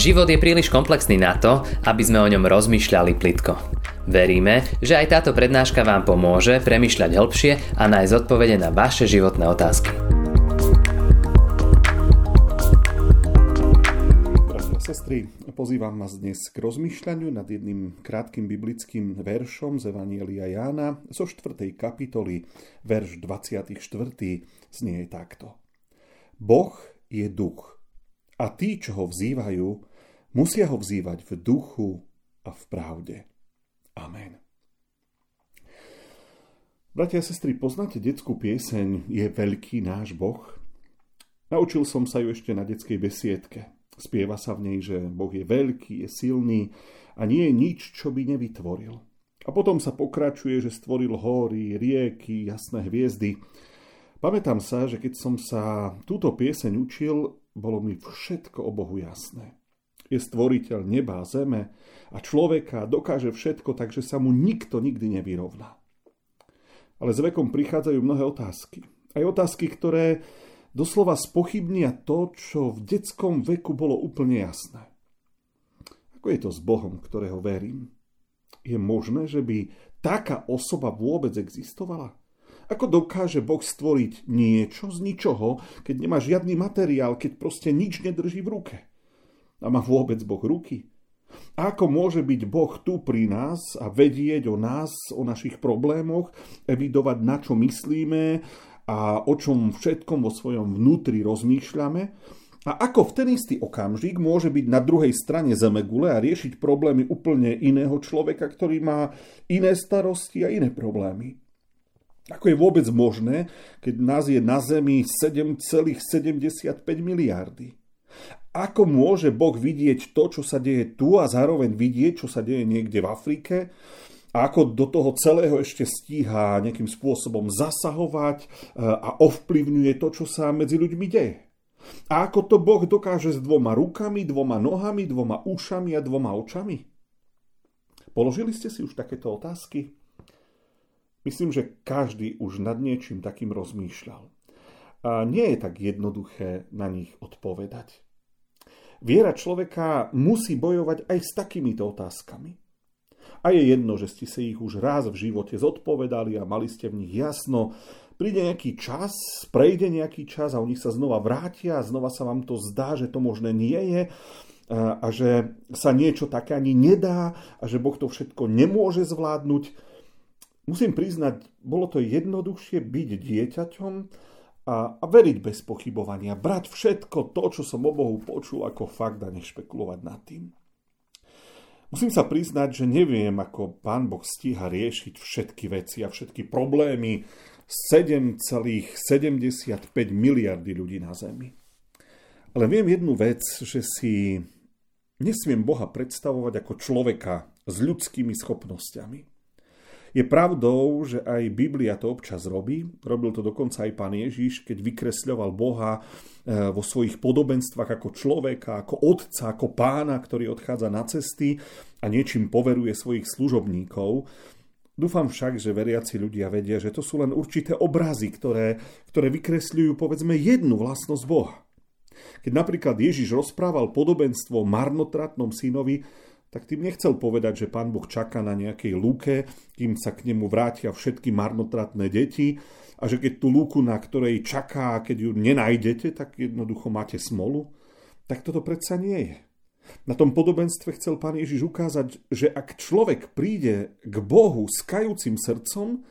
Život je príliš komplexný na to, aby sme o ňom rozmýšľali plitko. Veríme, že aj táto prednáška vám pomôže premyšľať hĺbšie a nájsť odpovede na vaše životné otázky. sestry, pozývam vás dnes k rozmýšľaniu nad jedným krátkým biblickým veršom z Evanielia Jána zo 4. kapitoly, verš 24. znie takto. Boh je duch a tí, čo ho vzývajú, musia ho vzývať v duchu a v pravde. Amen. Bratia a sestry, poznáte detskú pieseň Je veľký náš Boh? Naučil som sa ju ešte na detskej besiedke. Spieva sa v nej, že Boh je veľký, je silný a nie je nič, čo by nevytvoril. A potom sa pokračuje, že stvoril hory, rieky, jasné hviezdy. Pamätám sa, že keď som sa túto pieseň učil, bolo mi všetko o Bohu jasné. Je stvoriteľ neba a zeme a človeka dokáže všetko, takže sa mu nikto nikdy nevyrovná. Ale s vekom prichádzajú mnohé otázky. Aj otázky, ktoré doslova spochybnia to, čo v detskom veku bolo úplne jasné. Ako je to s Bohom, ktorého verím? Je možné, že by taká osoba vôbec existovala? Ako dokáže Boh stvoriť niečo z ničoho, keď nemá žiadny materiál, keď proste nič nedrží v ruke? A má vôbec Boh ruky? Ako môže byť Boh tu pri nás a vedieť o nás, o našich problémoch, evidovať na čo myslíme a o čom všetkom vo svojom vnútri rozmýšľame? A ako v ten istý okamžik môže byť na druhej strane zemegule a riešiť problémy úplne iného človeka, ktorý má iné starosti a iné problémy? Ako je vôbec možné, keď nás je na Zemi 7,75 miliardy? Ako môže Boh vidieť to, čo sa deje tu a zároveň vidieť, čo sa deje niekde v Afrike? A ako do toho celého ešte stíha nejakým spôsobom zasahovať e, a ovplyvňuje to, čo sa medzi ľuďmi deje? A ako to Boh dokáže s dvoma rukami, dvoma nohami, dvoma ušami a dvoma očami? Položili ste si už takéto otázky? Myslím, že každý už nad niečím takým rozmýšľal. A nie je tak jednoduché na nich odpovedať. Viera človeka musí bojovať aj s takýmito otázkami. A je jedno, že ste si ich už raz v živote zodpovedali a mali ste v nich jasno. Príde nejaký čas, prejde nejaký čas a oni sa znova vrátia a znova sa vám to zdá, že to možné nie je a, že sa niečo také ani nedá a že Boh to všetko nemôže zvládnuť Musím priznať, bolo to jednoduchšie byť dieťaťom a, a veriť bez pochybovania, brať všetko to, čo som o Bohu počul ako fakt a nešpekulovať nad tým. Musím sa priznať, že neviem, ako pán Boh stíha riešiť všetky veci a všetky problémy 7,75 miliardy ľudí na Zemi. Ale viem jednu vec, že si nesmiem Boha predstavovať ako človeka s ľudskými schopnosťami. Je pravdou, že aj Biblia to občas robí. Robil to dokonca aj pán Ježiš, keď vykresľoval Boha e, vo svojich podobenstvách ako človeka, ako otca, ako pána, ktorý odchádza na cesty a niečím poveruje svojich služobníkov. Dúfam však, že veriaci ľudia vedia, že to sú len určité obrazy, ktoré, ktoré vykresľujú povedzme jednu vlastnosť Boha. Keď napríklad Ježiš rozprával podobenstvo marnotratnom synovi, tak tým nechcel povedať, že pán Boh čaká na nejakej lúke, kým sa k nemu vrátia všetky marnotratné deti a že keď tú lúku, na ktorej čaká, keď ju nenájdete, tak jednoducho máte smolu. Tak toto predsa nie je. Na tom podobenstve chcel pán Ježiš ukázať, že ak človek príde k Bohu s kajúcim srdcom,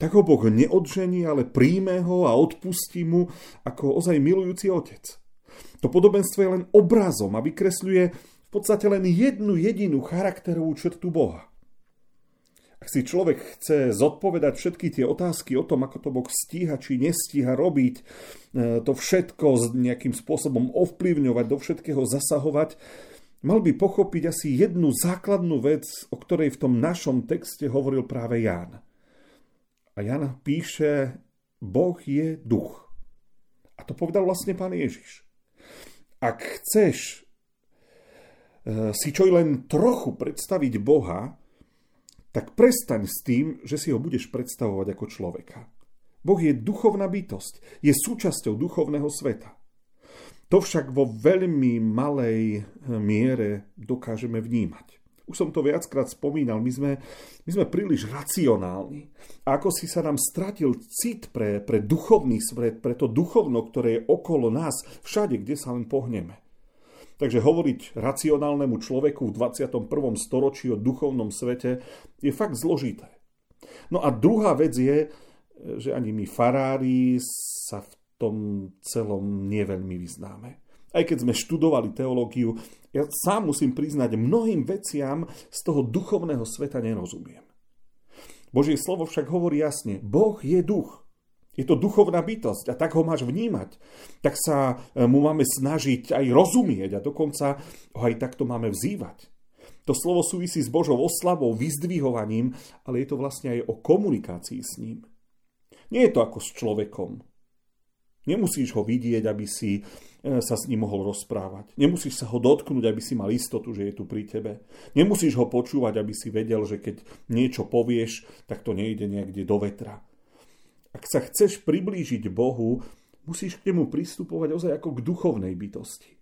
tak ho Boh neodžení, ale príjme ho a odpustí mu ako ozaj milujúci otec. To podobenstvo je len obrazom a vykresľuje v podstate len jednu jedinú charakterovú črtu Boha. Ak si človek chce zodpovedať všetky tie otázky o tom, ako to Boh stíha či nestíha robiť, e, to všetko nejakým spôsobom ovplyvňovať, do všetkého zasahovať, mal by pochopiť asi jednu základnú vec, o ktorej v tom našom texte hovoril práve Ján. A Ján píše, Boh je duch. A to povedal vlastne pán Ježiš. Ak chceš si čo len trochu predstaviť Boha, tak prestaň s tým, že si ho budeš predstavovať ako človeka. Boh je duchovná bytosť, je súčasťou duchovného sveta. To však vo veľmi malej miere dokážeme vnímať. Už som to viackrát spomínal, my sme, my sme príliš racionálni. A ako si sa nám stratil cit pre, pre duchovný svet, pre to duchovno, ktoré je okolo nás, všade, kde sa len pohneme. Takže hovoriť racionálnemu človeku v 21. storočí o duchovnom svete je fakt zložité. No a druhá vec je, že ani my farári sa v tom celom neveľmi vyznáme. Aj keď sme študovali teológiu, ja sám musím priznať, mnohým veciam z toho duchovného sveta nerozumiem. Božie slovo však hovorí jasne, Boh je duch. Je to duchovná bytosť a tak ho máš vnímať. Tak sa e, mu máme snažiť aj rozumieť a dokonca ho aj takto máme vzývať. To slovo súvisí s Božou oslavou, vyzdvihovaním, ale je to vlastne aj o komunikácii s ním. Nie je to ako s človekom. Nemusíš ho vidieť, aby si E, sa s ním mohol rozprávať. Nemusíš sa ho dotknúť, aby si mal istotu, že je tu pri tebe. Nemusíš ho počúvať, aby si vedel, že keď niečo povieš, tak to nejde niekde do vetra. Ak sa chceš priblížiť Bohu, musíš k nemu pristupovať ozaj ako k duchovnej bytosti.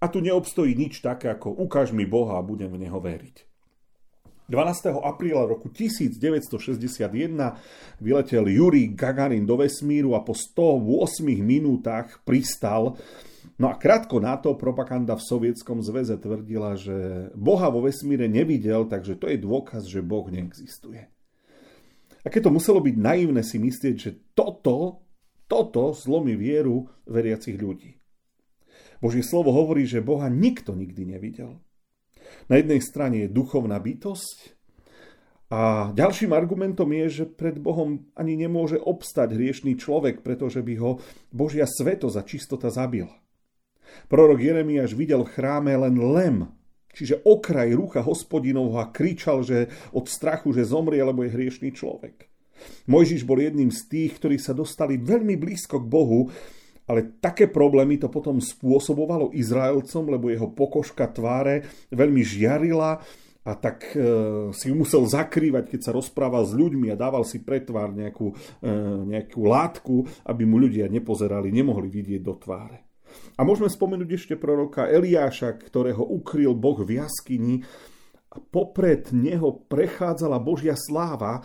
A tu neobstojí nič také ako ukáž mi Boha a budem v Neho veriť. 12. apríla roku 1961 vyletel Jurij Gagarin do vesmíru a po 108 minútach pristal. No a krátko na to propaganda v Sovietskom zväze tvrdila, že Boha vo vesmíre nevidel, takže to je dôkaz, že Boh neexistuje. Aké to muselo byť naivné si myslieť, že toto, toto zlomí vieru veriacich ľudí. Božie slovo hovorí, že Boha nikto nikdy nevidel. Na jednej strane je duchovná bytosť a ďalším argumentom je, že pred Bohom ani nemôže obstať hriešný človek, pretože by ho Božia sveto za čistota zabila. Prorok Jeremiáš videl v chráme len lem, čiže okraj rucha hospodinovho a kričal, že od strachu, že zomrie, lebo je hriešný človek. Mojžiš bol jedným z tých, ktorí sa dostali veľmi blízko k Bohu, ale také problémy to potom spôsobovalo Izraelcom, lebo jeho pokožka tváre veľmi žiarila a tak e, si musel zakrývať, keď sa rozprával s ľuďmi a dával si pretvár nejakú, e, nejakú látku, aby mu ľudia nepozerali, nemohli vidieť do tváre. A môžeme spomenúť ešte proroka Eliáša, ktorého ukryl Boh v jaskyni a popred neho prechádzala Božia sláva,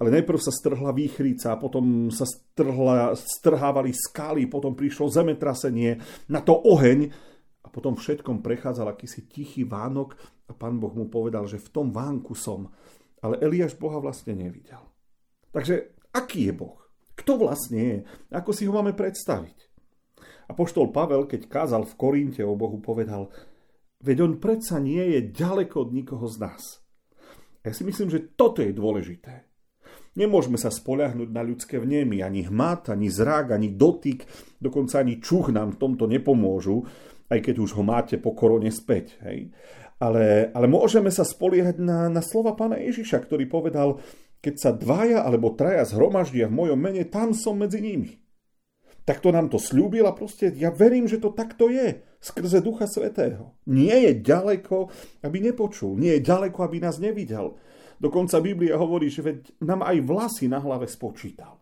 ale najprv sa strhla výchrica, potom sa strhla, strhávali skály, potom prišlo zemetrasenie, na to oheň a potom všetkom prechádzal akýsi tichý vánok a pán Boh mu povedal, že v tom vánku som. Ale Eliáš Boha vlastne nevidel. Takže aký je Boh? Kto vlastne je? Ako si ho máme predstaviť? A poštol Pavel, keď kázal v Korinte o Bohu, povedal, veď on predsa nie je ďaleko od nikoho z nás. A ja si myslím, že toto je dôležité. Nemôžeme sa spoľahnúť na ľudské vnemy, ani hmat, ani zrak, ani dotyk, dokonca ani čuch nám v tomto nepomôžu, aj keď už ho máte po korone späť. Hej. Ale, ale môžeme sa spoliehať na, na slova pána Ježiša, ktorý povedal, keď sa dvaja alebo traja zhromaždia v mojom mene, tam som medzi nimi. Takto nám to slúbil a proste ja verím, že to takto je skrze Ducha Svetého. Nie je ďaleko, aby nepočul. Nie je ďaleko, aby nás nevidel. Dokonca Biblia hovorí, že veď nám aj vlasy na hlave spočítal.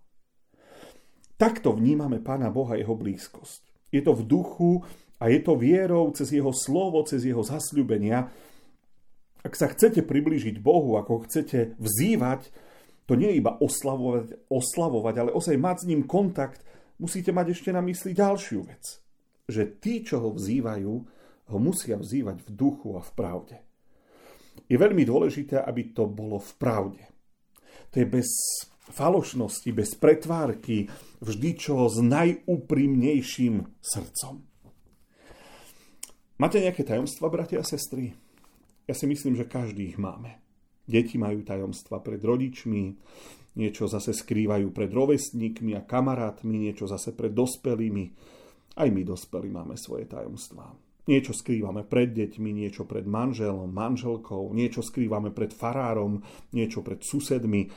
Takto vnímame Pána Boha jeho blízkosť. Je to v duchu a je to vierou cez jeho slovo, cez jeho zasľubenia. Ak sa chcete priblížiť Bohu, ako chcete vzývať, to nie je iba oslavovať, oslavovať, ale osaj mať s ním kontakt, musíte mať ešte na mysli ďalšiu vec. Že tí, čo ho vzývajú, ho musia vzývať v duchu a v pravde je veľmi dôležité, aby to bolo v pravde. To je bez falošnosti, bez pretvárky, vždy čo s najúprimnejším srdcom. Máte nejaké tajomstva, bratia a sestry? Ja si myslím, že každý ich máme. Deti majú tajomstva pred rodičmi, niečo zase skrývajú pred rovesníkmi a kamarátmi, niečo zase pred dospelými. Aj my dospelí máme svoje tajomstvá. Niečo skrývame pred deťmi, niečo pred manželom, manželkou, niečo skrývame pred farárom, niečo pred susedmi.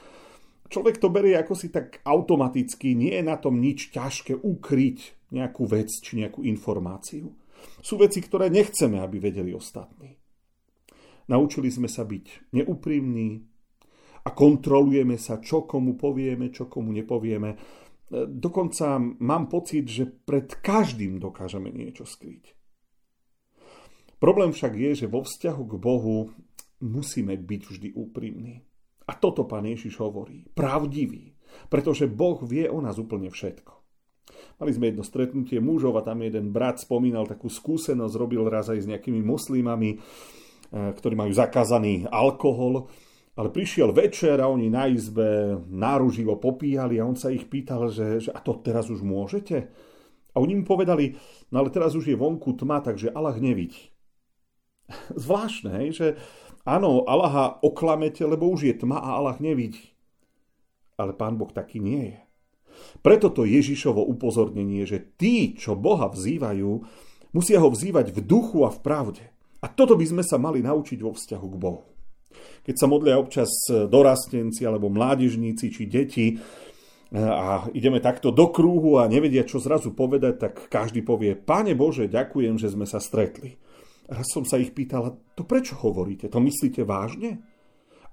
Človek to berie ako si tak automaticky, nie je na tom nič ťažké ukryť nejakú vec či nejakú informáciu. Sú veci, ktoré nechceme, aby vedeli ostatní. Naučili sme sa byť neúprimní a kontrolujeme sa, čo komu povieme, čo komu nepovieme. Dokonca mám pocit, že pred každým dokážeme niečo skryť. Problém však je, že vo vzťahu k Bohu musíme byť vždy úprimní. A toto pán Ježiš hovorí. Pravdivý. Pretože Boh vie o nás úplne všetko. Mali sme jedno stretnutie mužov a tam jeden brat spomínal takú skúsenosť, robil raz aj s nejakými moslimami, eh, ktorí majú zakázaný alkohol, ale prišiel večer a oni na izbe náruživo popíjali a on sa ich pýtal, že, že a to teraz už môžete? A oni mu povedali, no ale teraz už je vonku tma, takže Allah nevidí. Zvláštne, hej, že áno, Allaha oklamete, lebo už je tma a Allah nevidí. Ale pán Boh taký nie je. Preto to Ježišovo upozornenie, že tí, čo Boha vzývajú, musia ho vzývať v duchu a v pravde. A toto by sme sa mali naučiť vo vzťahu k Bohu. Keď sa modlia občas dorastenci alebo mládežníci či deti e, a ideme takto do krúhu a nevedia, čo zrazu povedať, tak každý povie, Páne Bože, ďakujem, že sme sa stretli. Raz som sa ich pýtala, to prečo hovoríte? To myslíte vážne?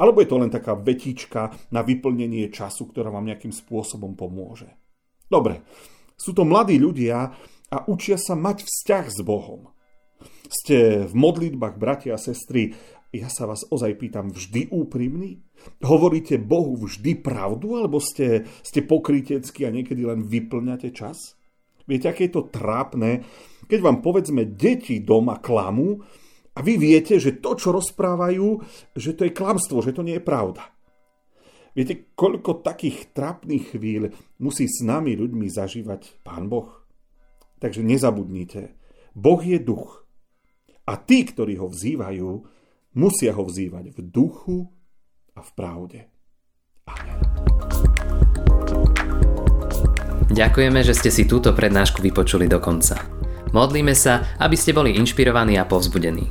Alebo je to len taká vetička na vyplnenie času, ktorá vám nejakým spôsobom pomôže? Dobre, sú to mladí ľudia a učia sa mať vzťah s Bohom. Ste v modlitbách, bratia a sestry, ja sa vás ozaj pýtam, vždy úprimný? Hovoríte Bohu vždy pravdu, alebo ste, ste pokryteckí a niekedy len vyplňate čas? Viete, aké je to trápne, keď vám povedzme deti doma klamú a vy viete, že to, čo rozprávajú, že to je klamstvo, že to nie je pravda. Viete, koľko takých trápnych chvíľ musí s nami ľuďmi zažívať Pán Boh? Takže nezabudnite, Boh je duch. A tí, ktorí ho vzývajú, Musia ho vzývať v duchu a v pravde. Amen. Ďakujeme, že ste si túto prednášku vypočuli do konca. Modlíme sa, aby ste boli inšpirovaní a povzbudení.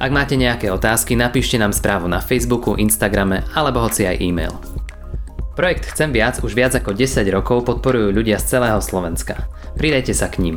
Ak máte nejaké otázky, napíšte nám správu na Facebooku, Instagrame alebo hoci aj e-mail. Projekt Chcem viac už viac ako 10 rokov podporujú ľudia z celého Slovenska. Pridajte sa k ním.